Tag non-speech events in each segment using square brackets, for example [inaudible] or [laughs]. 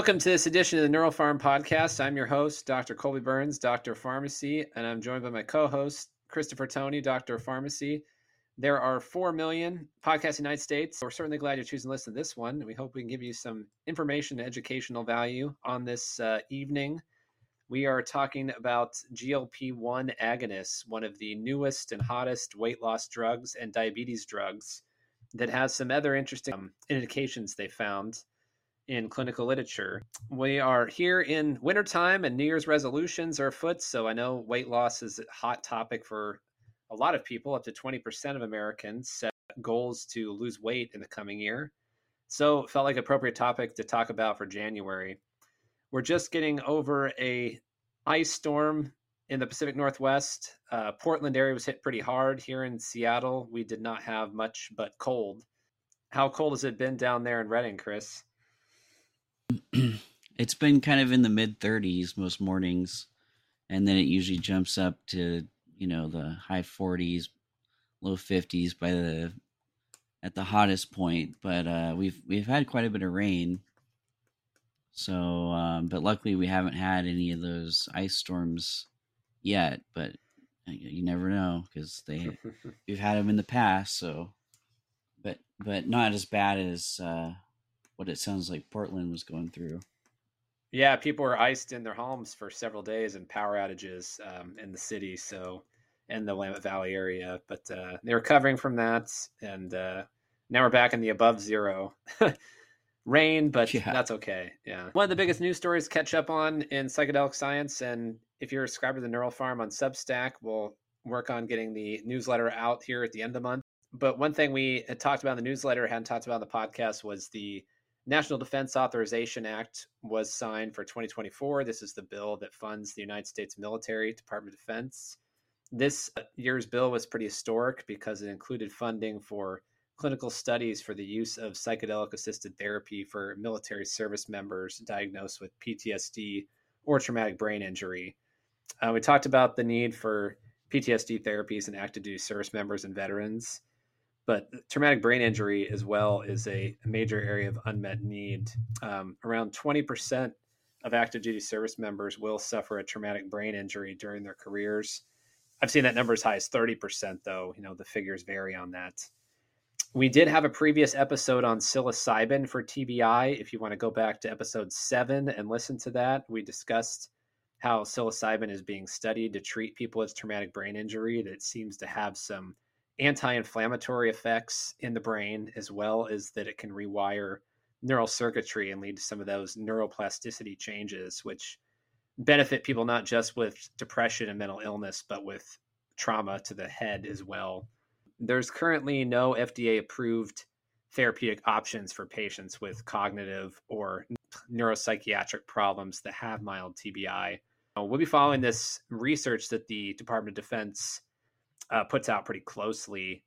Welcome to this edition of the Neural Pharm podcast. I'm your host, Dr. Colby Burns, Doctor of Pharmacy, and I'm joined by my co-host, Christopher Tony, Doctor of Pharmacy. There are 4 million podcasts in the United States. We're certainly glad you're choosing to listen to this one. We hope we can give you some information and educational value on this uh, evening. We are talking about GLP 1 agonists, one of the newest and hottest weight loss drugs and diabetes drugs that has some other interesting um, indications they found in clinical literature. We are here in wintertime and New Year's resolutions are afoot. So I know weight loss is a hot topic for a lot of people. Up to 20% of Americans set goals to lose weight in the coming year. So felt like appropriate topic to talk about for January. We're just getting over a ice storm in the Pacific Northwest. Uh, Portland area was hit pretty hard. Here in Seattle, we did not have much but cold. How cold has it been down there in Redding, Chris? It's been kind of in the mid 30s most mornings and then it usually jumps up to you know the high 40s low 50s by the at the hottest point but uh we've we've had quite a bit of rain. So um but luckily we haven't had any of those ice storms yet but uh, you never know because they [laughs] we've had them in the past so but but not as bad as uh what it sounds like Portland was going through. Yeah, people were iced in their homes for several days and power outages um, in the city, so in the Willamette Valley area. But uh, they're recovering from that, and uh, now we're back in the above zero [laughs] rain, but yeah. that's okay. Yeah, one of the biggest news stories catch up on in psychedelic science, and if you're a subscriber to the Neural Pharm on Substack, we'll work on getting the newsletter out here at the end of the month. But one thing we had talked about in the newsletter, hadn't talked about in the podcast, was the National Defense Authorization Act was signed for 2024. This is the bill that funds the United States military, Department of Defense. This uh, year's bill was pretty historic because it included funding for clinical studies for the use of psychedelic assisted therapy for military service members diagnosed with PTSD or traumatic brain injury. Uh, we talked about the need for PTSD therapies and active duty service members and veterans. But traumatic brain injury, as well, is a major area of unmet need. Um, around 20% of active duty service members will suffer a traumatic brain injury during their careers. I've seen that number as high as 30%, though. You know, the figures vary on that. We did have a previous episode on psilocybin for TBI. If you want to go back to episode seven and listen to that, we discussed how psilocybin is being studied to treat people with traumatic brain injury that seems to have some anti-inflammatory effects in the brain as well as that it can rewire neural circuitry and lead to some of those neuroplasticity changes which benefit people not just with depression and mental illness but with trauma to the head as well. There's currently no fda approved therapeutic options for patients with cognitive or neuropsychiatric problems that have mild tbi uh, we'll be following this research that the department of defense uh, puts out pretty closely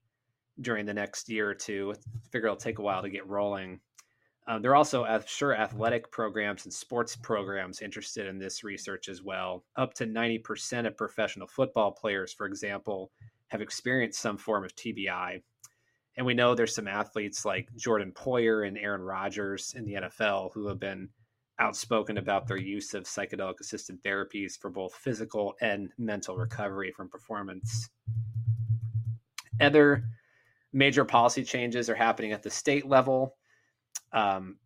during the next year or two. I figure it'll take a while to get rolling. Um, there are also, I'm sure, athletic programs and sports programs interested in this research as well. Up to 90% of professional football players, for example, have experienced some form of TBI. And we know there's some athletes like Jordan Poyer and Aaron Rodgers in the NFL who have been outspoken about their use of psychedelic assisted therapies for both physical and mental recovery from performance. Other major policy changes are happening at the state level. Um,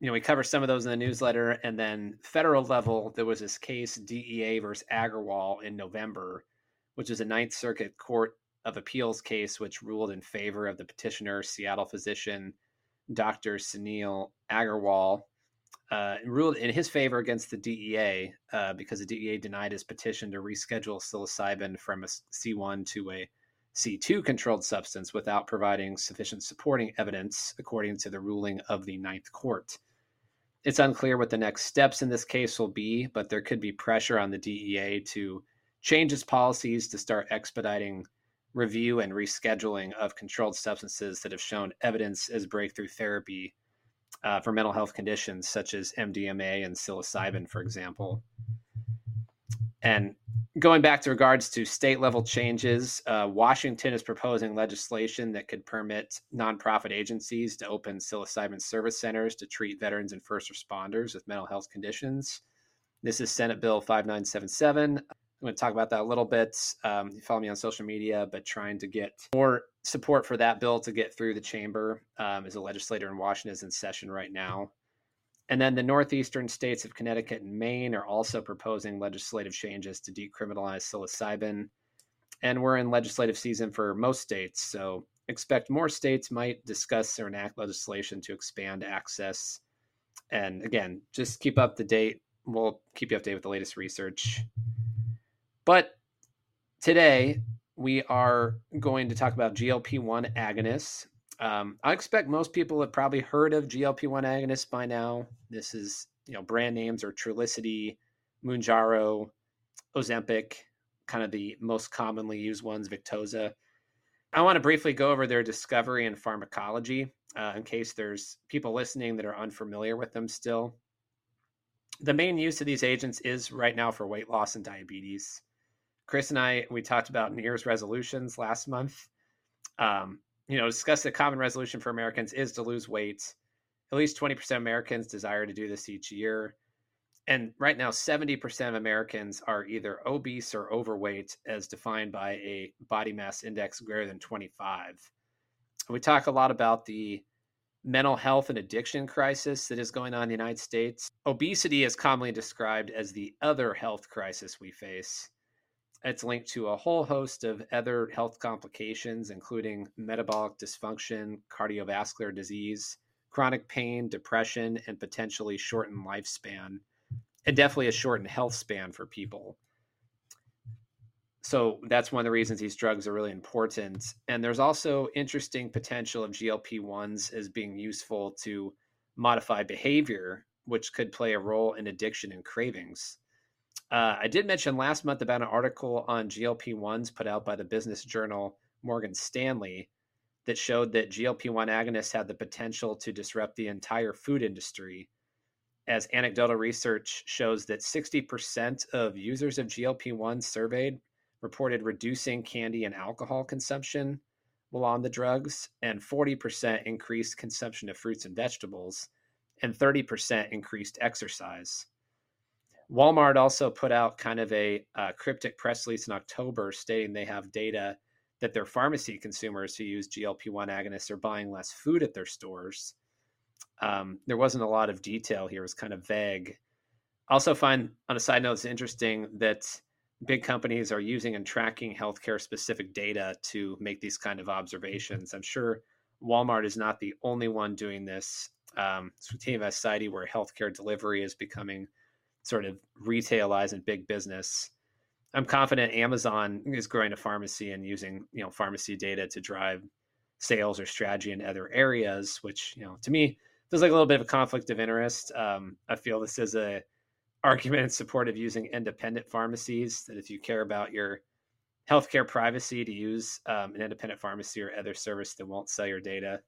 you know, we cover some of those in the newsletter, and then federal level, there was this case DEA versus Aggarwal in November, which is a Ninth Circuit Court of Appeals case which ruled in favor of the petitioner, Seattle physician Dr. Sunil Aggarwal, uh, ruled in his favor against the DEA uh, because the DEA denied his petition to reschedule psilocybin from a C1 to a C2 controlled substance without providing sufficient supporting evidence, according to the ruling of the Ninth Court. It's unclear what the next steps in this case will be, but there could be pressure on the DEA to change its policies to start expediting review and rescheduling of controlled substances that have shown evidence as breakthrough therapy uh, for mental health conditions such as MDMA and psilocybin, for example. And going back to regards to state level changes, uh, Washington is proposing legislation that could permit nonprofit agencies to open psilocybin service centers to treat veterans and first responders with mental health conditions. This is Senate Bill 5977. I'm going to talk about that a little bit. Um, you follow me on social media, but trying to get more support for that bill to get through the chamber um, as a legislator in Washington is in session right now. And then the northeastern states of Connecticut and Maine are also proposing legislative changes to decriminalize psilocybin. And we're in legislative season for most states. So expect more states might discuss or enact legislation to expand access. And again, just keep up to date. We'll keep you up to date with the latest research. But today, we are going to talk about GLP 1 agonists um, I expect most people have probably heard of GLP-1 agonists by now. This is, you know, brand names are Trulicity, Mounjaro, Ozempic, kind of the most commonly used ones, Victoza. I want to briefly go over their discovery and pharmacology uh, in case there's people listening that are unfamiliar with them still. The main use of these agents is right now for weight loss and diabetes. Chris and I, we talked about New Year's resolutions last month. Um, you know, discuss the common resolution for Americans is to lose weight. At least 20% of Americans desire to do this each year. And right now, 70% of Americans are either obese or overweight, as defined by a body mass index greater than 25. We talk a lot about the mental health and addiction crisis that is going on in the United States. Obesity is commonly described as the other health crisis we face. It's linked to a whole host of other health complications, including metabolic dysfunction, cardiovascular disease, chronic pain, depression, and potentially shortened lifespan, and definitely a shortened health span for people. So that's one of the reasons these drugs are really important. And there's also interesting potential of GLP 1s as being useful to modify behavior, which could play a role in addiction and cravings. Uh, I did mention last month about an article on GLP 1s put out by the business journal Morgan Stanley that showed that GLP 1 agonists had the potential to disrupt the entire food industry. As anecdotal research shows that 60% of users of GLP 1 surveyed reported reducing candy and alcohol consumption while on the drugs, and 40% increased consumption of fruits and vegetables, and 30% increased exercise. Walmart also put out kind of a uh, cryptic press release in October stating they have data that their pharmacy consumers who use GLP 1 agonists are buying less food at their stores. Um, there wasn't a lot of detail here, it was kind of vague. Also, find on a side note, it's interesting that big companies are using and tracking healthcare specific data to make these kind of observations. I'm sure Walmart is not the only one doing this. Um, Sativa Society, where healthcare delivery is becoming sort of retailize and big business. I'm confident Amazon is growing a pharmacy and using you know pharmacy data to drive sales or strategy in other areas, which you know to me feels like a little bit of a conflict of interest. Um, I feel this is a [laughs] argument in support of using independent pharmacies. That if you care about your healthcare privacy, to use um, an independent pharmacy or other service that won't sell your data.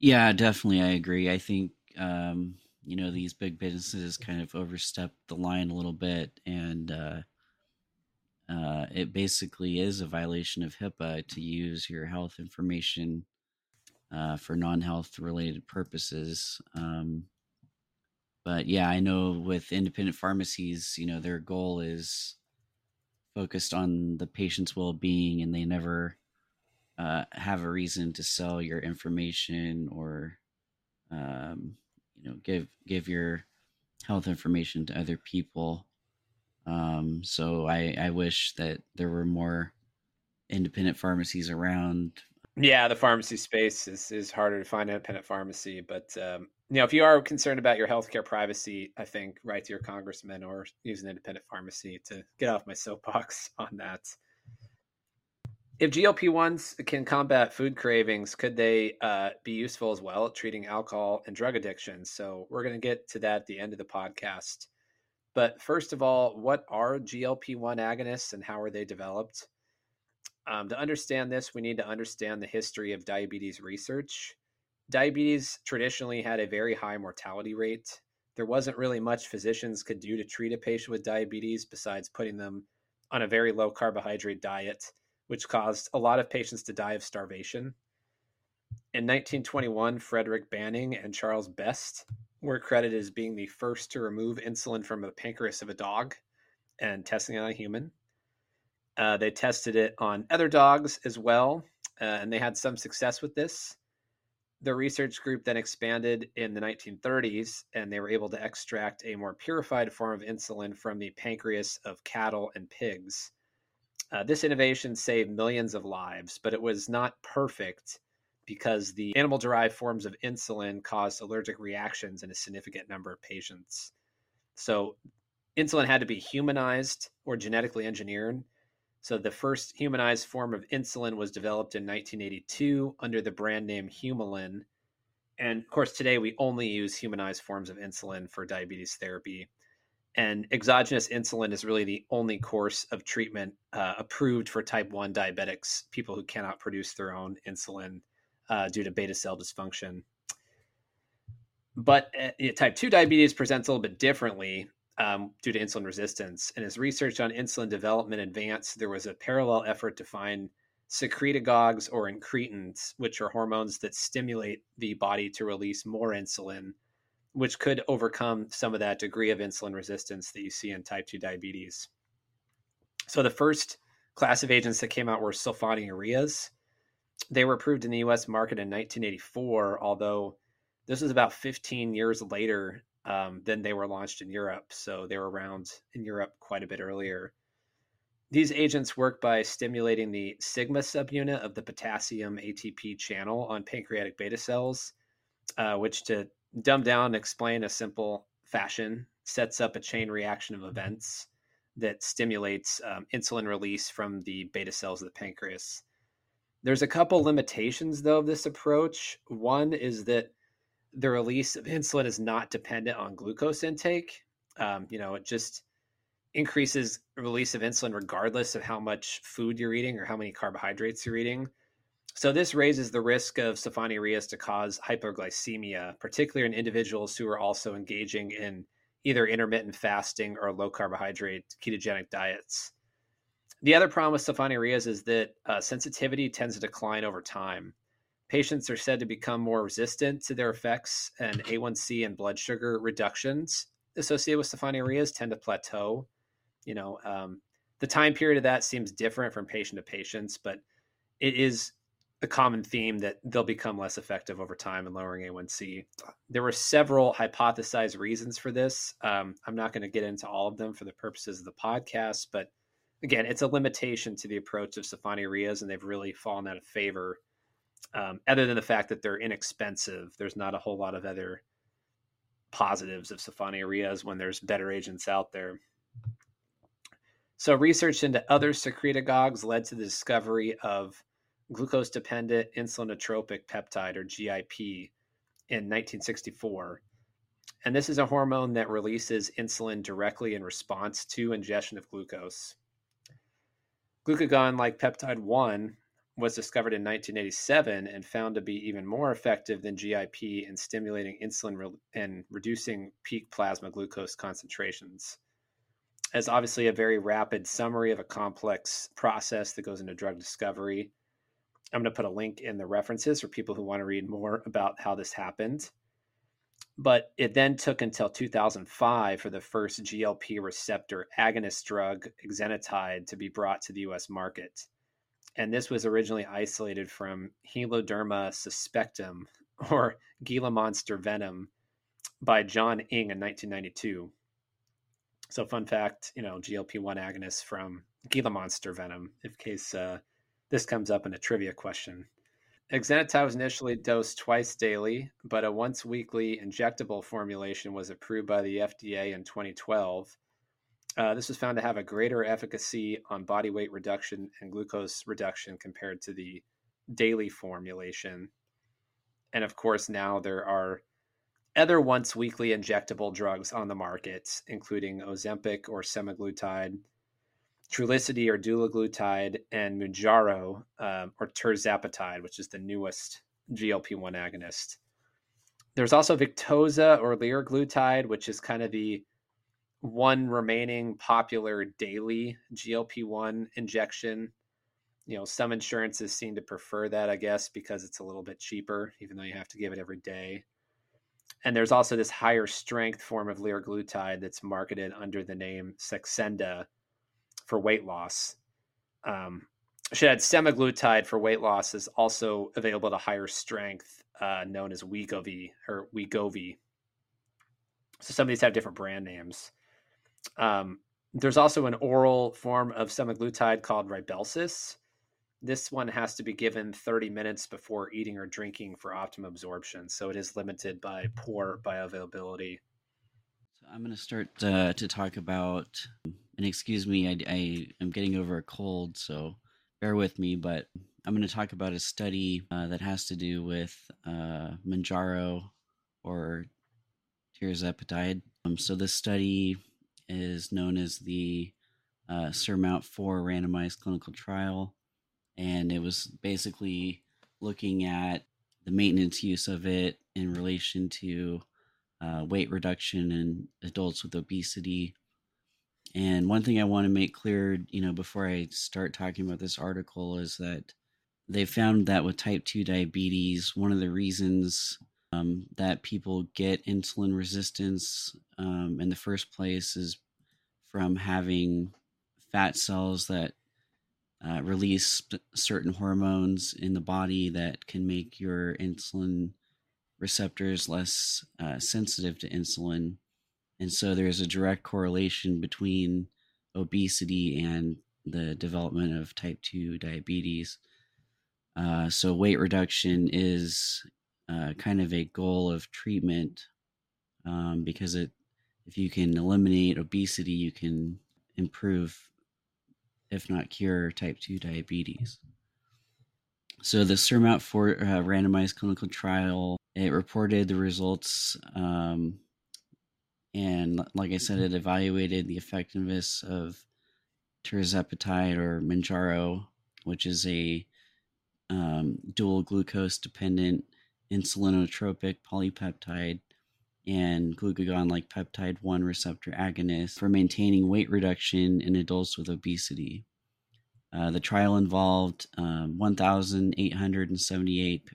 Yeah, definitely, I agree. I think um, you know these big businesses kind of overstep the line a little bit and uh, uh, it basically is a violation of HIPAA to use your health information uh, for non-health related purposes. Um, but yeah, I know with independent pharmacies, you know, their goal is focused on the patient's well-being, and they never uh, have a reason to sell your information or um, give give your health information to other people. Um, so I, I wish that there were more independent pharmacies around. Yeah the pharmacy space is, is harder to find independent pharmacy but um, you know if you are concerned about your healthcare privacy i think write to your congressman or use an independent pharmacy to get off my soapbox [laughs] on that if GLP ones can combat food cravings, could they uh, be useful as well at treating alcohol and drug addiction? So we're going to get to that at the end of the podcast. But first of all, what are GLP one agonists and how are they developed? Um, to understand this, we need to understand the history of diabetes research. Diabetes traditionally had a very high mortality rate. there wasn't really much physicians could do to treat a patient with diabetes besides putting them on a very low carbohydrate diet, which caused a lot of patients to die of starvation. In 1921, Frederick Banting and Charles Best were credited as being the first to remove insulin from the pancreas of a dog and testing it on a human. Uh, they tested it on other dogs as well, uh, and they had some success with this. The research group then expanded in the 1930s, and they were able to extract a more purified form of insulin from the pancreas of cattle and pigs. Uh, this innovation saved millions of lives, but it was not perfect because the animal derived forms of insulin caused allergic reactions in a significant number of patients. So, insulin had to be humanized or genetically engineered. So, the first humanized form of insulin was developed in 1982 under the brand name Humulin. And of course, today we only use humanized forms of insulin for diabetes therapy. And exogenous insulin is really the only course of treatment uh, approved for type 1 diabetics, people who cannot produce their own insulin uh, due to beta cell dysfunction. But uh, type 2 diabetes presents a little bit differently um, due to insulin resistance. And as research on insulin development advanced, there was a parallel effort to find secretagogues or incretins, which are hormones that stimulate the body to release more insulin, which could overcome some of that degree of insulin resistance that you see in type 2 diabetes. So the first class of agents that came out were sulfonylureas, they were approved in the US market in 1984, although this was about 15 years later um, than they were launched in Europe. So they were around in Europe quite a bit earlier. These agents work by stimulating the sigma subunit of the potassium ATP channel on pancreatic beta cells, uh, which, to dumb down and explain a simple fashion, sets up a chain reaction of events that stimulates um, insulin release from the beta cells of the pancreas. There's a couple limitations though of this approach. One is that the release of insulin is not dependent on glucose intake. Um, you know, it just increases release of insulin regardless of how much food you're eating or how many carbohydrates you're eating. So this raises the risk of sulfonylureas to cause hypoglycemia, particularly in individuals who are also engaging in either intermittent fasting or low carbohydrate ketogenic diets. The other problem with sulfonylureas is that uh, sensitivity tends to decline over time. Patients are said to become more resistant to their effects, and A1C and blood sugar reductions associated with sulfonylureas tend to plateau. You know, um, the time period of that seems different from patient to patient, but it is a common theme that they'll become less effective over time in lowering A1C. There were several hypothesized reasons for this. Um, I'm not going to get into all of them for the purposes of the podcast, but again, it's a limitation to the approach of sulfonylureas, and they've really fallen out of favor. Um, other than the fact that they're inexpensive, there's not a whole lot of other positives of sulfonylureas when there's better agents out there. So, research into other secretagogues led to the discovery of glucose dependent insulinotropic peptide, or GIP, in 1964. And this is a hormone that releases insulin directly in response to ingestion of glucose. Glucagon like peptide 1 was discovered in 1987 and found to be even more effective than GIP in stimulating insulin re- and reducing peak plasma glucose concentrations. As obviously a very rapid summary of a complex process that goes into drug discovery. I'm going to put a link in the references for people who want to read more about how this happened. But it then took until 2005 for the first GLP receptor agonist drug, exenatide, to be brought to the US market. And this was originally isolated from Heloderma suspectum [laughs] or Gila monster venom by John Eng in 1992. So, fun fact, you know, GLP 1 agonist from Gila monster venom, in case uh, this comes up in a trivia question. Exenatide was initially dosed twice daily, but a once weekly injectable formulation was approved by the FDA in 2012. Uh, this was found to have a greater efficacy on body weight reduction and glucose reduction compared to the daily formulation. And of course, now there are other once weekly injectable drugs on the market, including Ozempic or semaglutide, Trulicity or dulaglutide, and Mounjaro um, or tirzepatide, which is the newest GLP-1 agonist. there's also Victoza or liraglutide, which is kind of the one remaining popular daily GLP 1 injection. You know, some insurances seem to prefer that, I guess, because it's a little bit cheaper, even though you have to give it every day. And there's also this higher strength form of liraglutide that's marketed under the name Saxenda for weight loss. Um, should add semaglutide for weight loss is also available at a higher strength, uh, known as Wegovy or Wegovy. So some of these have different brand names. Um, there's also an oral form of semaglutide called Rybelsus. This one has to be given 30 minutes before eating or drinking for optimum absorption. So it is limited by poor bioavailability. So I'm going to start uh, to talk about, and excuse me, I, I am getting over a cold, so bear with me, but I'm going to talk about a study uh, that has to do with uh, Mounjaro or tirzepatide. Um, so this study is known as the uh, Surmount 4 randomized clinical trial. And it was basically looking at the maintenance use of it in relation to uh, weight reduction in adults with obesity. And one thing I want to make clear, you know, before I start talking about this article is that they found that with type 2 diabetes, one of the reasons um, that people get insulin resistance um, in the first place is from having fat cells that uh, release certain hormones in the body that can make your insulin receptors less uh, sensitive to insulin. And so there's a direct correlation between obesity and the development of type 2 diabetes. Uh, so weight reduction is uh, kind of a goal of treatment um, because it if you can eliminate obesity you can improve if not cure type 2 diabetes so the surmount 4 uh, randomized clinical trial it reported the results um, and like i said it evaluated the effectiveness of tirzepatide or Mounjaro, which is a um, dual glucose dependent insulinotropic polypeptide and glucagon like peptide 1 receptor agonist for maintaining weight reduction in adults with obesity. Uh, the trial involved um, 1,878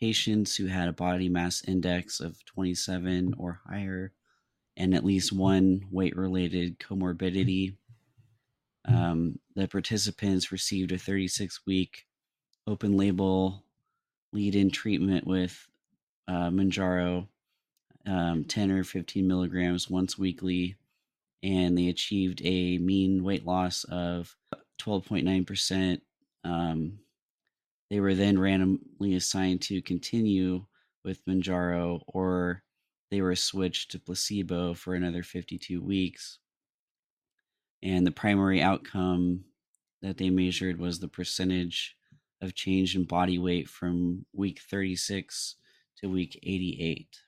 patients who had a body mass index of 27 or higher and at least one weight related comorbidity. Um, the participants received a 36 week open label lead in treatment with uh, Mounjaro, um, 10 or 15 milligrams once weekly, and they achieved a mean weight loss of 12.9%. Um, they were then randomly assigned to continue with Mounjaro or they were switched to placebo for another 52 weeks. And the primary outcome that they measured was the percentage of change in body weight from week 36 to week 88.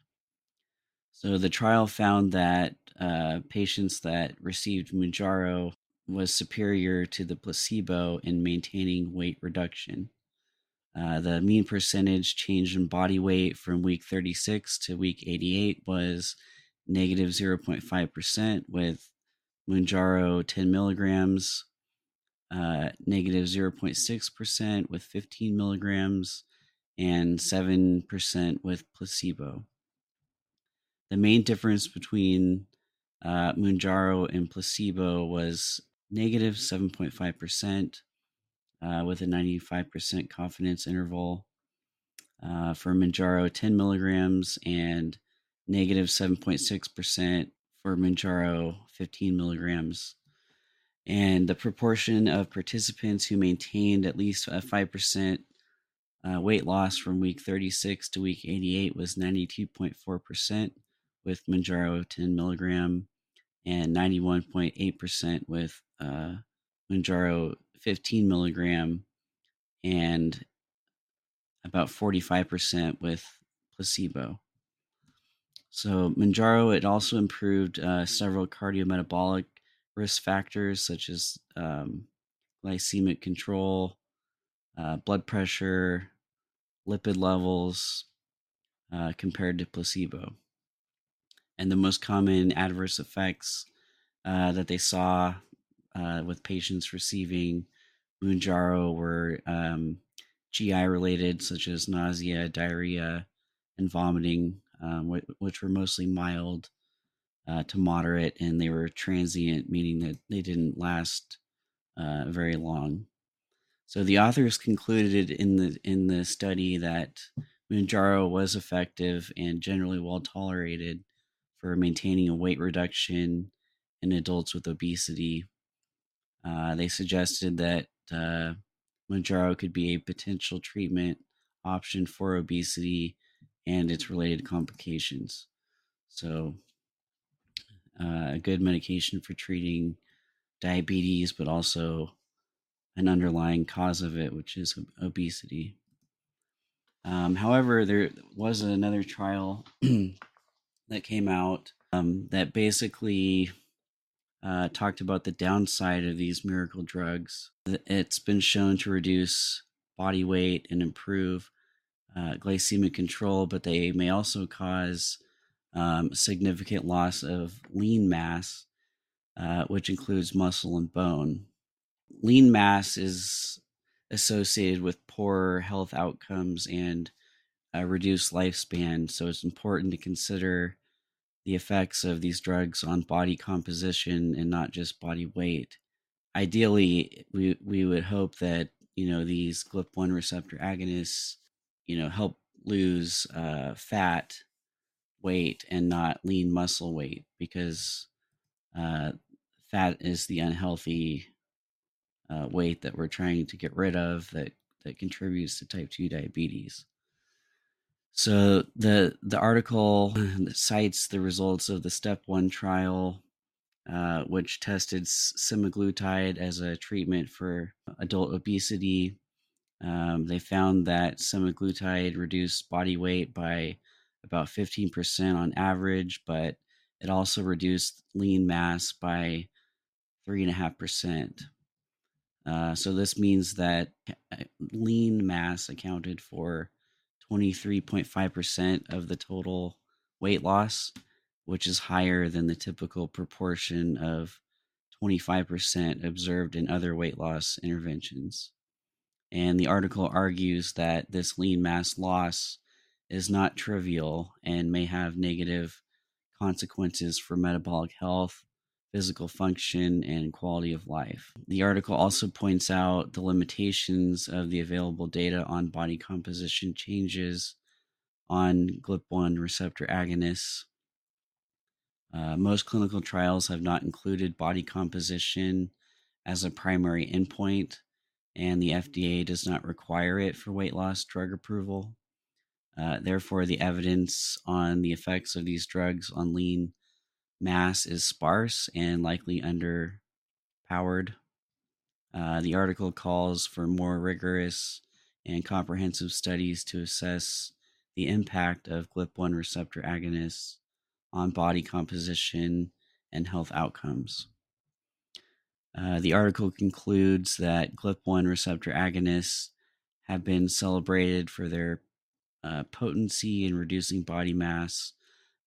So the trial found that uh, patients that received Mounjaro was superior to the placebo in maintaining weight reduction. Uh, the mean percentage change in body weight from week 36 to week 88 was negative 0.5%, with Mounjaro 10 milligrams uh, negative 0.6% with 15 milligrams and 7% with placebo. The main difference between uh, Mounjaro and placebo was negative 7.5% uh, with a 95% confidence interval uh, for Mounjaro, 10 milligrams and negative 7.6% for Mounjaro, 15 milligrams. And the proportion of participants who maintained at least a 5% uh, weight loss from week 36 to week 88 was 92.4% with Mounjaro 10 milligram and 91.8% with uh, Mounjaro 15 milligram and about 45% with placebo. So Mounjaro, it also improved uh, several cardiometabolic risk factors such as um, glycemic control, uh, blood pressure, lipid levels, uh, compared to placebo. And the most common adverse effects uh, that they saw uh, with patients receiving Mounjaro were um, GI related, such as nausea, diarrhea, and vomiting, um, which were mostly mild uh, to moderate, and they were transient, meaning that they didn't last uh, very long. So the authors concluded in the in the study that Mounjaro was effective and generally well tolerated for maintaining a weight reduction in adults with obesity. Uh, they suggested that uh, Mounjaro could be a potential treatment option for obesity and its related complications. So, uh, a good medication for treating diabetes, but also an underlying cause of it, which is obesity. Um, however, there was another trial [clears throat] that came out um, that basically uh, talked about the downside of these miracle drugs. It's been shown to reduce body weight and improve uh, glycemic control, but they may also cause um, significant loss of lean mass, uh, which includes muscle and bone. Lean mass is associated with poor health outcomes and a reduced lifespan. So it's important to consider the effects of these drugs on body composition and not just body weight. Ideally, we we would hope that you know these GLP-1 receptor agonists, you know, help lose uh, fat weight and not lean muscle weight because uh, fat is the unhealthy uh, weight that we're trying to get rid of that that contributes to type 2 diabetes. So the the article [clears throat] cites the results of the step 1 trial uh, which tested semaglutide as a treatment for adult obesity. Um, they found that semaglutide reduced body weight by about 15% on average, but it also reduced lean mass by 3.5%. Uh, so this means that uh, lean mass accounted for 23.5% of the total weight loss, which is higher than the typical proportion of 25% observed in other weight loss interventions. And the article argues that this lean mass loss is not trivial and may have negative consequences for metabolic health, physical function, and quality of life. The article also points out the limitations of the available data on body composition changes on GLP 1 receptor agonists. Uh, most clinical trials have not included body composition as a primary endpoint, and the FDA does not require it for weight loss drug approval. Uh, therefore, the evidence on the effects of these drugs on lean mass is sparse and likely underpowered. Uh, the article calls for more rigorous and comprehensive studies to assess the impact of GLP-1 receptor agonists on body composition and health outcomes. Uh, the article concludes that GLP-1 receptor agonists have been celebrated for their uh, potency in reducing body mass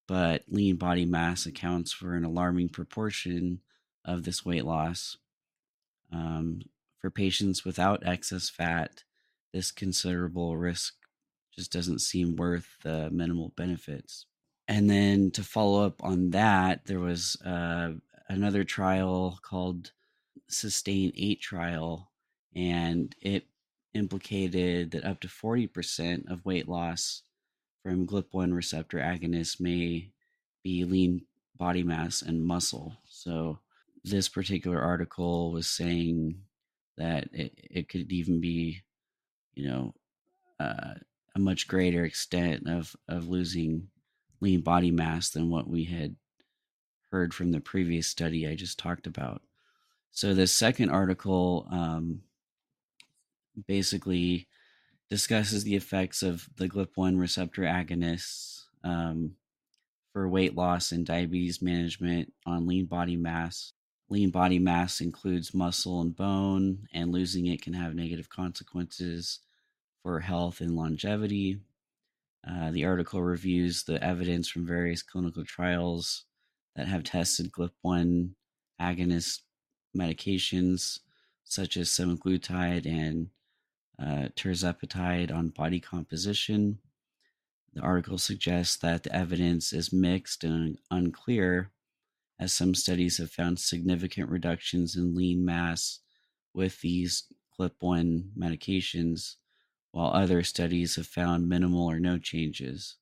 but lean body mass accounts for an alarming proportion of this weight loss. Um, for patients without excess fat, this considerable risk just doesn't seem worth the minimal benefits. And then to follow up on that, there was uh, another trial called Sustain 8 trial, and it implicated that up to 40% of weight loss from GLP-1 receptor agonists may be lean body mass and muscle. So this particular article was saying that it, it could even be, you know, uh, a much greater extent of, of losing lean body mass than what we had heard from the previous study I just talked about. So the second article um, basically discusses the effects of the GLP-1 receptor agonists um, for weight loss and diabetes management on lean body mass. Lean body mass includes muscle and bone, and losing it can have negative consequences for health and longevity. Uh, the article reviews the evidence from various clinical trials that have tested GLP-1 agonist medications such as semaglutide and uh, tirzepatide on body composition. The article suggests that the evidence is mixed and unclear, as some studies have found significant reductions in lean mass with these GLP-1 medications, while other studies have found minimal or no changes.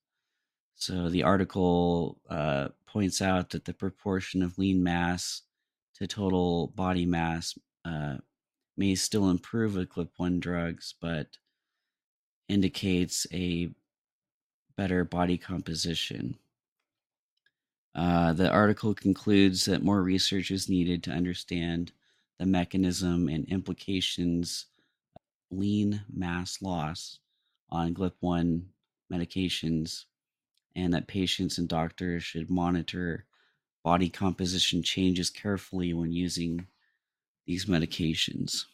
So the article uh, points out that the proportion of lean mass to total body mass uh, may still improve with GLP-1 drugs, but indicates a better body composition. Uh, the article concludes that more research is needed to understand the mechanism and implications of lean mass loss on GLP-1 medications, and that patients and doctors should monitor body composition changes carefully when using these medications.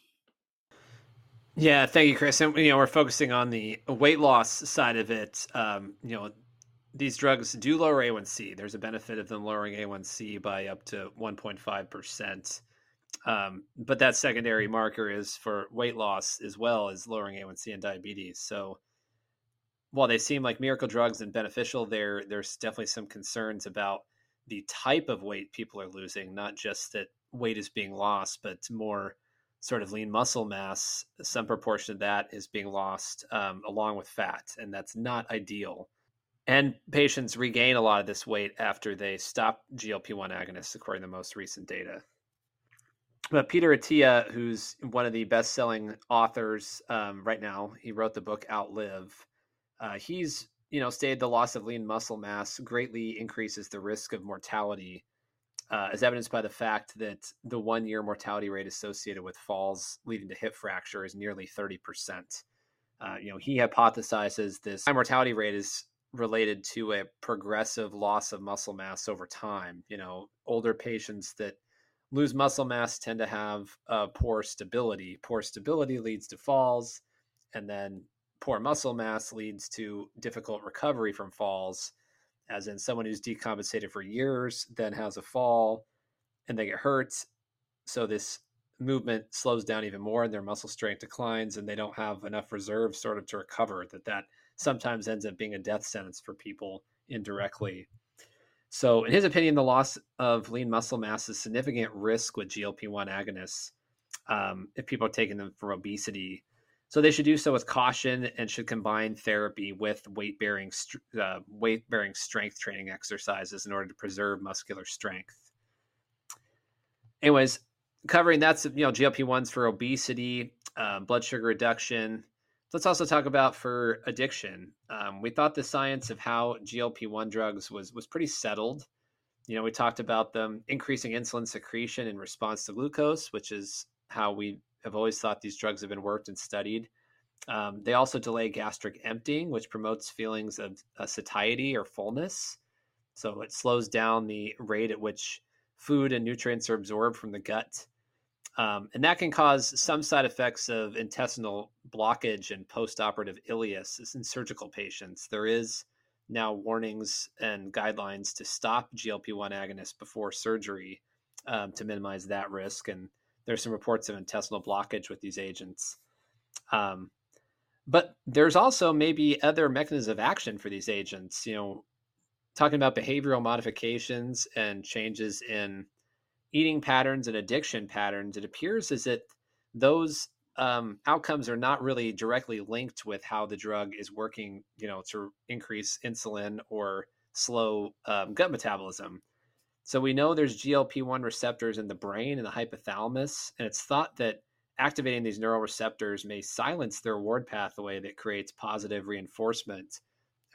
Yeah, thank you, Chris. And you know, we're focusing on the weight loss side of it. Um, you know, these drugs do lower A1C. There's a benefit of them lowering A1C by up to 1.5 percent. Um, but that secondary marker is for weight loss as well as lowering A1C and diabetes. So while they seem like miracle drugs and beneficial, there there's definitely some concerns about the type of weight people are losing, not just that weight is being lost, but more sort of lean muscle mass. Some proportion of that is being lost um, along with fat, and that's not ideal. And patients regain a lot of this weight after they stop GLP 1 agonists, according to the most recent data. But Peter Attia, who's one of the best selling authors um, right now, he wrote the book Outlive. Uh, he's you know stated the loss of lean muscle mass greatly increases the risk of mortality uh, as evidenced by the fact that the one year mortality rate associated with falls leading to hip fracture is nearly 30%. Uh, you know, he hypothesizes this high mortality rate is related to a progressive loss of muscle mass over time. You know, older patients that lose muscle mass tend to have uh, poor stability. Poor stability leads to falls, and then poor muscle mass leads to difficult recovery from falls as in someone who's decompensated for years, then has a fall and they get hurt. So this movement slows down even more and their muscle strength declines and they don't have enough reserves sort of to recover that that sometimes ends up being a death sentence for people indirectly. So in his opinion, the loss of lean muscle mass is significant risk with GLP-1 agonists um, if people are taking them for obesity so they should do so with caution and should combine therapy with weight bearing uh, weight bearing strength training exercises in order to preserve muscular strength. Anyways, covering that's you know GLP ones for obesity, uh, blood sugar reduction. Let's also talk about for addiction. Um, we thought the science of how GLP one drugs was was pretty settled. You know, we talked about them increasing insulin secretion in response to glucose, which is how we have always thought these drugs have been worked and studied. Um, they also delay gastric emptying, which promotes feelings of uh, satiety or fullness. So it slows down the rate at which food and nutrients are absorbed from the gut. Um, and that can cause some side effects of intestinal blockage and postoperative ileus in surgical patients. There is now warnings and guidelines to stop GLP 1 agonists before surgery um, to minimize that risk. And there's some reports of intestinal blockage with these agents. Um, but there's also maybe other mechanisms of action for these agents. You know, talking about behavioral modifications and changes in eating patterns and addiction patterns, it appears as that those um, outcomes are not really directly linked with how the drug is working, you know, to increase insulin or slow um, gut metabolism. So we know there's GLP 1 receptors in the brain and the hypothalamus, and it's thought that activating these neural receptors may silence the reward pathway that creates positive reinforcement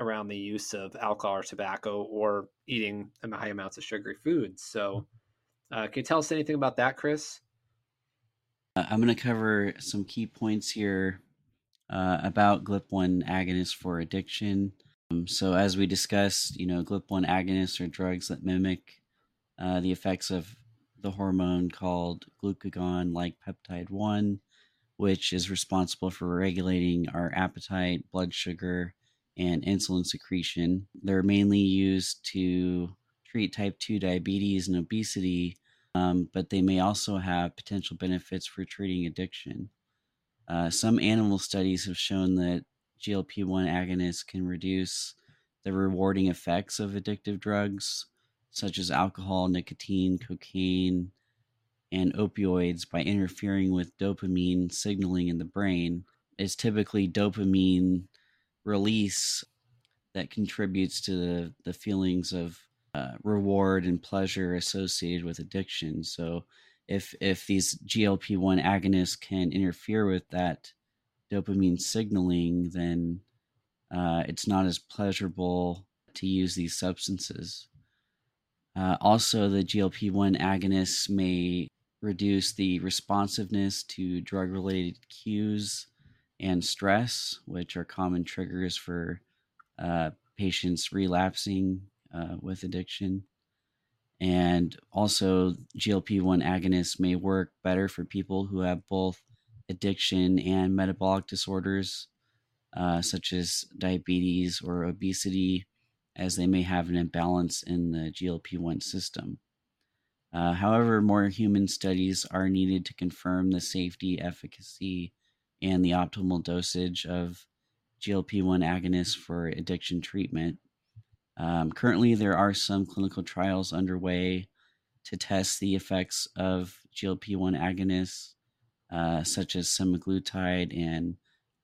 around the use of alcohol or tobacco or eating high amounts of sugary foods. So, uh, can you tell us anything about that, Chris? Uh, I'm going to cover some key points here uh, about GLP-1 agonists for addiction. Um, so, as we discussed, you know, GLP-1 agonists are drugs that mimic uh, the effects of the hormone called glucagon like peptide 1, which is responsible for regulating our appetite, blood sugar, and insulin secretion. They're mainly used to treat type 2 diabetes and obesity, um, but they may also have potential benefits for treating addiction. Uh, some animal studies have shown that GLP 1 agonists can reduce the rewarding effects of addictive drugs, such as alcohol, nicotine, cocaine, and opioids, by interfering with dopamine signaling in the brain. It's typically dopamine release that contributes to the, the feelings of uh, reward and pleasure associated with addiction. So, if if these GLP one agonists can interfere with that dopamine signaling, then uh, it's not as pleasurable to use these substances. Uh, also, the GLP 1 agonists may reduce the responsiveness to drug related cues and stress, which are common triggers for uh, patients relapsing uh, with addiction. And also, GLP 1 agonists may work better for people who have both addiction and metabolic disorders, uh, such as diabetes or obesity, as they may have an imbalance in the GLP 1 system. Uh, however, more human studies are needed to confirm the safety, efficacy, and the optimal dosage of GLP 1 agonists for addiction treatment. Um, currently, there are some clinical trials underway to test the effects of GLP 1 agonists uh, such as semaglutide and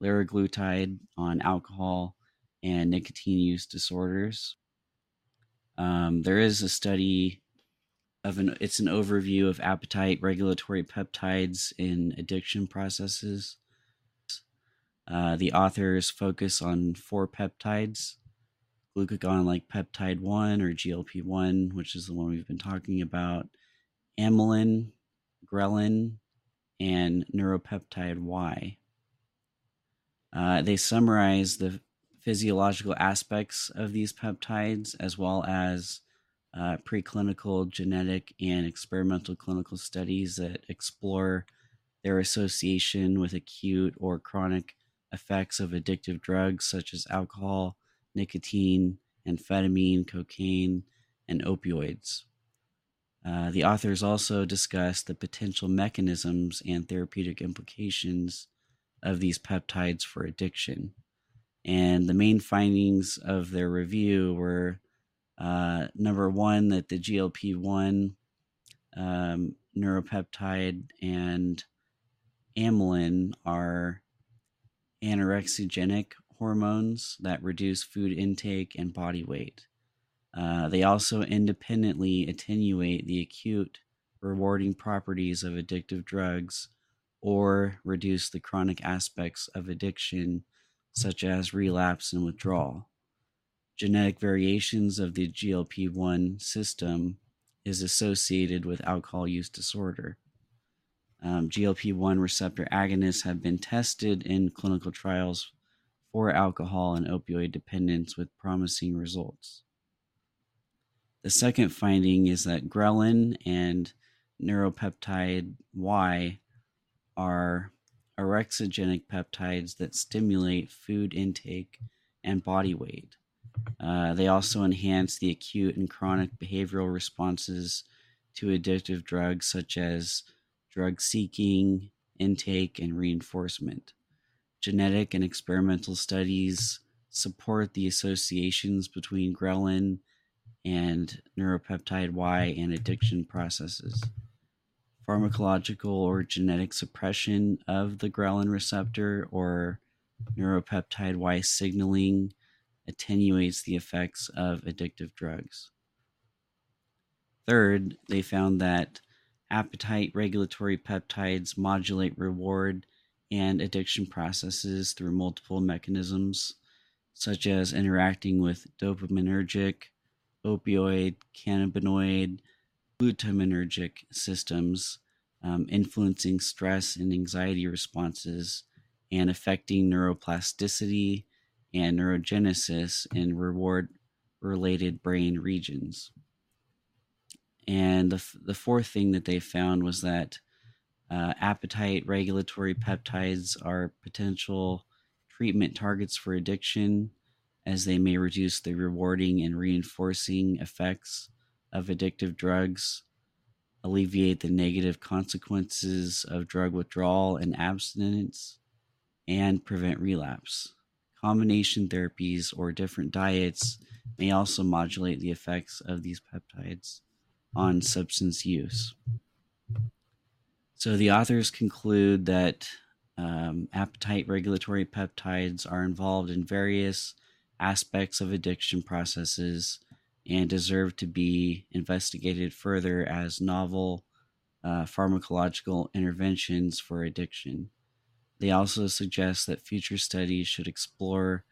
liraglutide on alcohol and nicotine use disorders. Um, there is a study of an it's an overview of appetite regulatory peptides in addiction processes. Uh, the authors focus on four peptides glucagon like peptide 1 or GLP 1, which is the one we've been talking about, amylin, ghrelin, and neuropeptide Y. Uh, they summarize the physiological aspects of these peptides as well as uh, preclinical, genetic, and experimental clinical studies that explore their association with acute or chronic effects of addictive drugs such as alcohol, nicotine, amphetamine, cocaine, and opioids. Uh, the authors also discuss the potential mechanisms and therapeutic implications of these peptides for addiction. And the main findings of their review were uh, number one, that the GLP 1 um, neuropeptide and amylin are anorexigenic hormones that reduce food intake and body weight. Uh, they also independently attenuate the acute rewarding properties of addictive drugs or reduce the chronic aspects of addiction, such as relapse and withdrawal. Genetic variations of the GLP 1 system is associated with alcohol use disorder. Um, GLP 1 receptor agonists have been tested in clinical trials for alcohol and opioid dependence with promising results. The second finding is that ghrelin and neuropeptide Y are orexigenic peptides that stimulate food intake and body weight. Uh, they also enhance the acute and chronic behavioral responses to addictive drugs such as drug seeking, intake, and reinforcement. Genetic and experimental studies support the associations between ghrelin and neuropeptide Y and addiction processes. Pharmacological or genetic suppression of the ghrelin receptor or neuropeptide Y signaling attenuates the effects of addictive drugs. Third, they found that appetite regulatory peptides modulate reward and addiction processes through multiple mechanisms, such as interacting with dopaminergic, opioid, cannabinoid, glutaminergic systems, um, influencing stress and anxiety responses, and affecting neuroplasticity and neurogenesis in reward related brain regions. And the, the fourth thing that they found was that uh, appetite regulatory peptides are potential treatment targets for addiction as they may reduce the rewarding and reinforcing effects of addictive drugs, alleviate the negative consequences of drug withdrawal and abstinence, and prevent relapse. Combination therapies or different diets may also modulate the effects of these peptides on substance use. So the authors conclude that um, appetite regulatory peptides are involved in various aspects of addiction processes and deserve to be investigated further as novel uh, pharmacological interventions for addiction. They also suggest that future studies should explore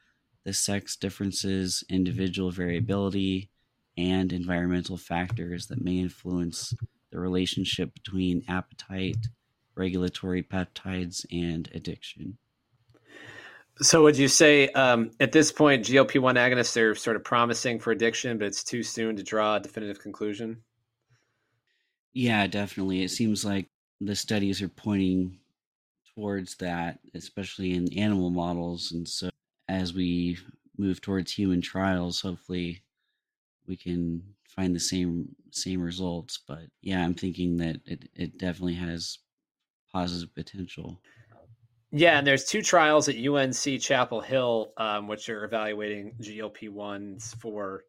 the sex differences, individual variability, and environmental factors that may influence the relationship between appetite, regulatory peptides, and addiction. So, would you say um, at this point, GLP 1 agonists are sort of promising for addiction, but it's too soon to draw a definitive conclusion? Yeah, definitely. It seems like the studies are pointing towards that, especially in animal models. And so, as we move towards human trials, hopefully, we can find the same same results. But yeah, I'm thinking that it, it definitely has positive potential. Yeah, and there's two trials at UNC Chapel Hill, um, which are evaluating GLP ones for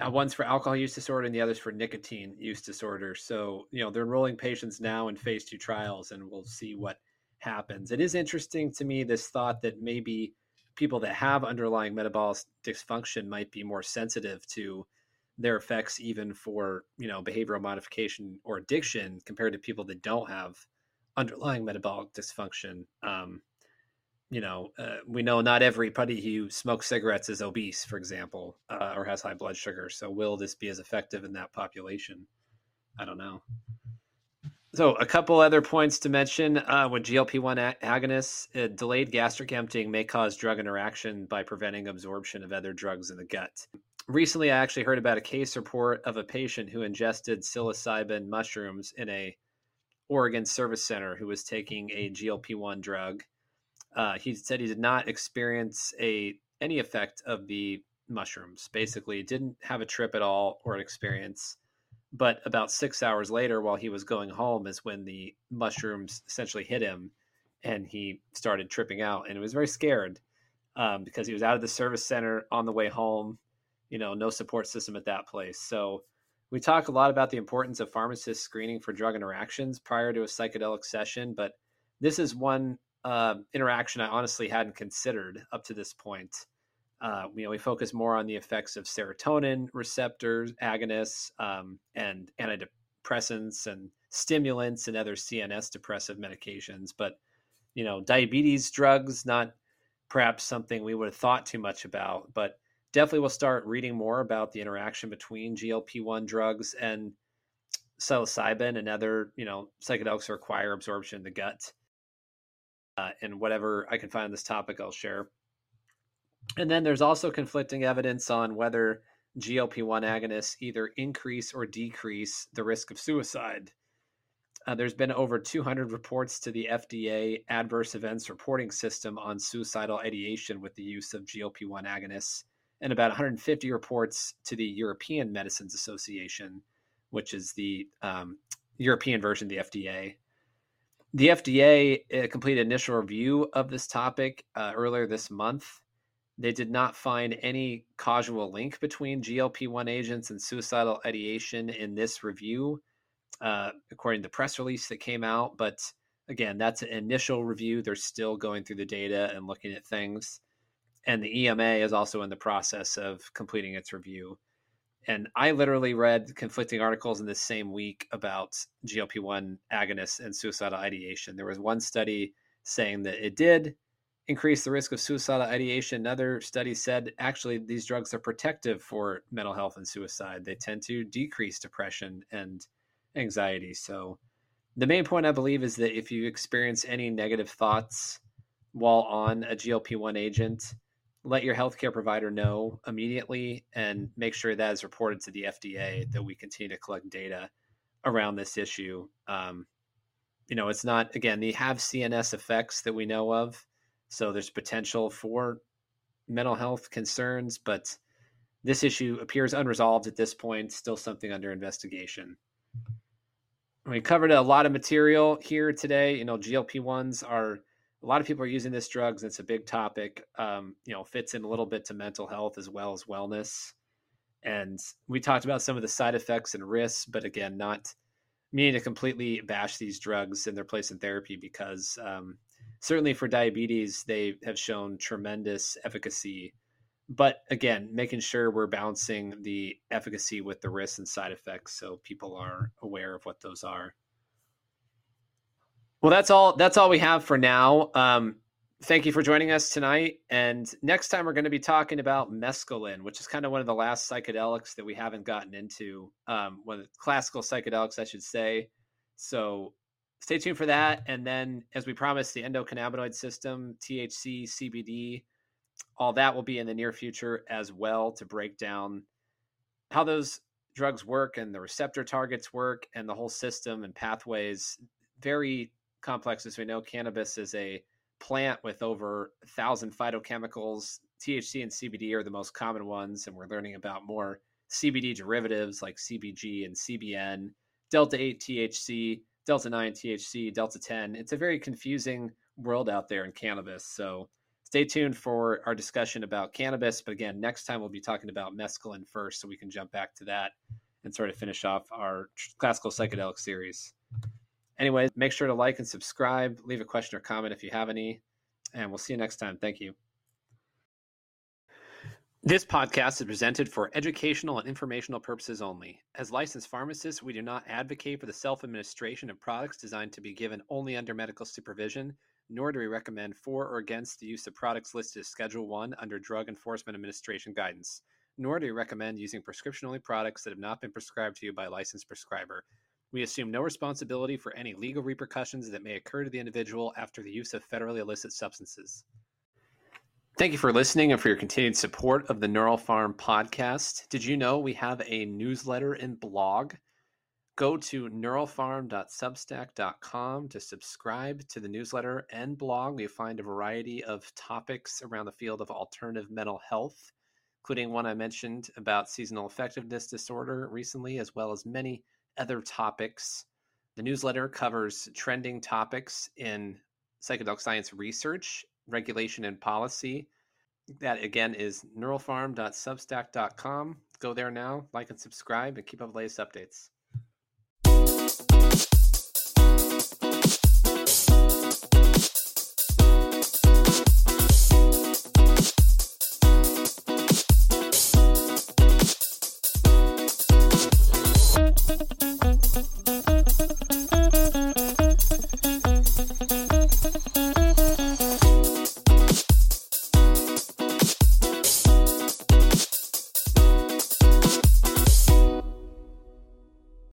uh, one's for alcohol use disorder and the other's for nicotine use disorder. So you know they're enrolling patients now in phase two trials, and we'll see what happens. It is interesting to me this thought that maybe people that have underlying metabolic dysfunction might be more sensitive to their effects even for you know behavioral modification or addiction compared to people that don't have underlying metabolic dysfunction. Um, you know, uh, we know not everybody who smokes cigarettes is obese, for example, uh, or has high blood sugar. So, will this be as effective in that population? I don't know. So, a couple other points to mention uh, with GLP 1 agonists, uh, delayed gastric emptying may cause drug interaction by preventing absorption of other drugs in the gut. Recently, I actually heard about a case report of a patient who ingested psilocybin mushrooms in a Oregon Service Center who was taking a GLP one drug. Uh, he said he did not experience a any effect of the mushrooms. Basically, didn't have a trip at all or an experience. But about six hours later, while he was going home, is when the mushrooms essentially hit him, and he started tripping out, and he was very scared um, because he was out of the service center on the way home. You know, no support system at that place. So we talk a lot about the importance of pharmacists screening for drug interactions prior to a psychedelic session, but this is one uh, interaction I honestly hadn't considered up to this point. Uh, you know, we focus more on the effects of serotonin receptors, agonists, um, and antidepressants and stimulants and other CNS depressive medications. But you know, diabetes drugs not perhaps something we would have thought too much about, but definitely will start reading more about the interaction between GLP-1 drugs and psilocybin and other, you know, psychedelics require absorption in the gut. Uh, and whatever I can find on this topic, I'll share. And then there's also conflicting evidence on whether GLP-1 agonists either increase or decrease the risk of suicide. Uh, there's been over 200 reports to the FDA adverse events reporting system on suicidal ideation with the use of GLP-1 agonists and about 150 reports to the European Medicines Association, which is the um, European version of the FDA. The FDA uh, completed initial review of this topic uh, earlier this month. They did not find any causal link between GLP 1 agents and suicidal ideation in this review, uh, according to the press release that came out. But again, that's an initial review. They're still going through the data and looking at things and the EMA is also in the process of completing its review. And I literally read conflicting articles in this same week about GLP 1 agonists and suicidal ideation. There was one study saying that it did increase the risk of suicidal ideation. Another study said actually these drugs are protective for mental health and suicide. They tend to decrease depression and anxiety. So, the main point I believe is that if you experience any negative thoughts while on a GLP 1 agent, let your healthcare provider know immediately and make sure that is reported to the FDA that we continue to collect data around this issue. Um, you know, it's not, again, they have CNS effects that we know of. So there's potential for mental health concerns, but this issue appears unresolved at this point, still something under investigation. We covered a lot of material here today. You know, GLP ones are a lot of people are using this drugs. It's a big topic. Um, you know, fits in a little bit to mental health as well as wellness. And we talked about some of the side effects and risks, but again, not meaning to completely bash these drugs in their place in therapy because um, certainly for diabetes, they have shown tremendous efficacy but again, making sure we're balancing the efficacy with the risks and side effects so people are aware of what those are. Well, that's all. That's all we have for now. Um, thank you for joining us tonight. And next time, we're going to be talking about mescaline, which is kind of one of the last psychedelics that we haven't gotten into. Um, one of the classical psychedelics, I should say. So stay tuned for that. And then, as we promised, the endocannabinoid system, THC, CBD all that will be in the near future as well to break down how those drugs work and the receptor targets work and the whole system and pathways. Very complex, as we know. Cannabis is a plant with over a thousand phytochemicals. THC and CBD are the most common ones, and we're learning about more CBD derivatives like CBG and CBN, Delta 8 THC, Delta 9 THC, Delta 10. It's a very confusing world out there in cannabis. So stay tuned for our discussion about cannabis. But again, next time we'll be talking about mescaline first, so we can jump back to that and sort of finish off our classical psychedelic series. Anyway, make sure to like and subscribe, leave a question or comment if you have any, and we'll see you next time. Thank you. This podcast is presented for educational and informational purposes only. As licensed pharmacists, we do not advocate for the self administration of products designed to be given only under medical supervision nor do we recommend for or against the use of products listed as Schedule 1 under Drug Enforcement Administration guidance, nor do we recommend using prescription only products that have not been prescribed to you by a licensed prescriber. We assume no responsibility for any legal repercussions that may occur to the individual after the use of federally illicit substances. Thank you for listening and for your continued support of the Neural Pharm podcast. Did you know we have a newsletter and blog? Go to neuralpharm.substack.com to subscribe to the newsletter and blog. You find a variety of topics around the field of alternative mental health, including one I mentioned about seasonal affectiveness disorder recently, as well as many other topics. The newsletter covers trending topics in psychedelic science research, regulation, and policy. That again is neuralpharm.substack.com. Go there now, like and subscribe, and keep up latest updates.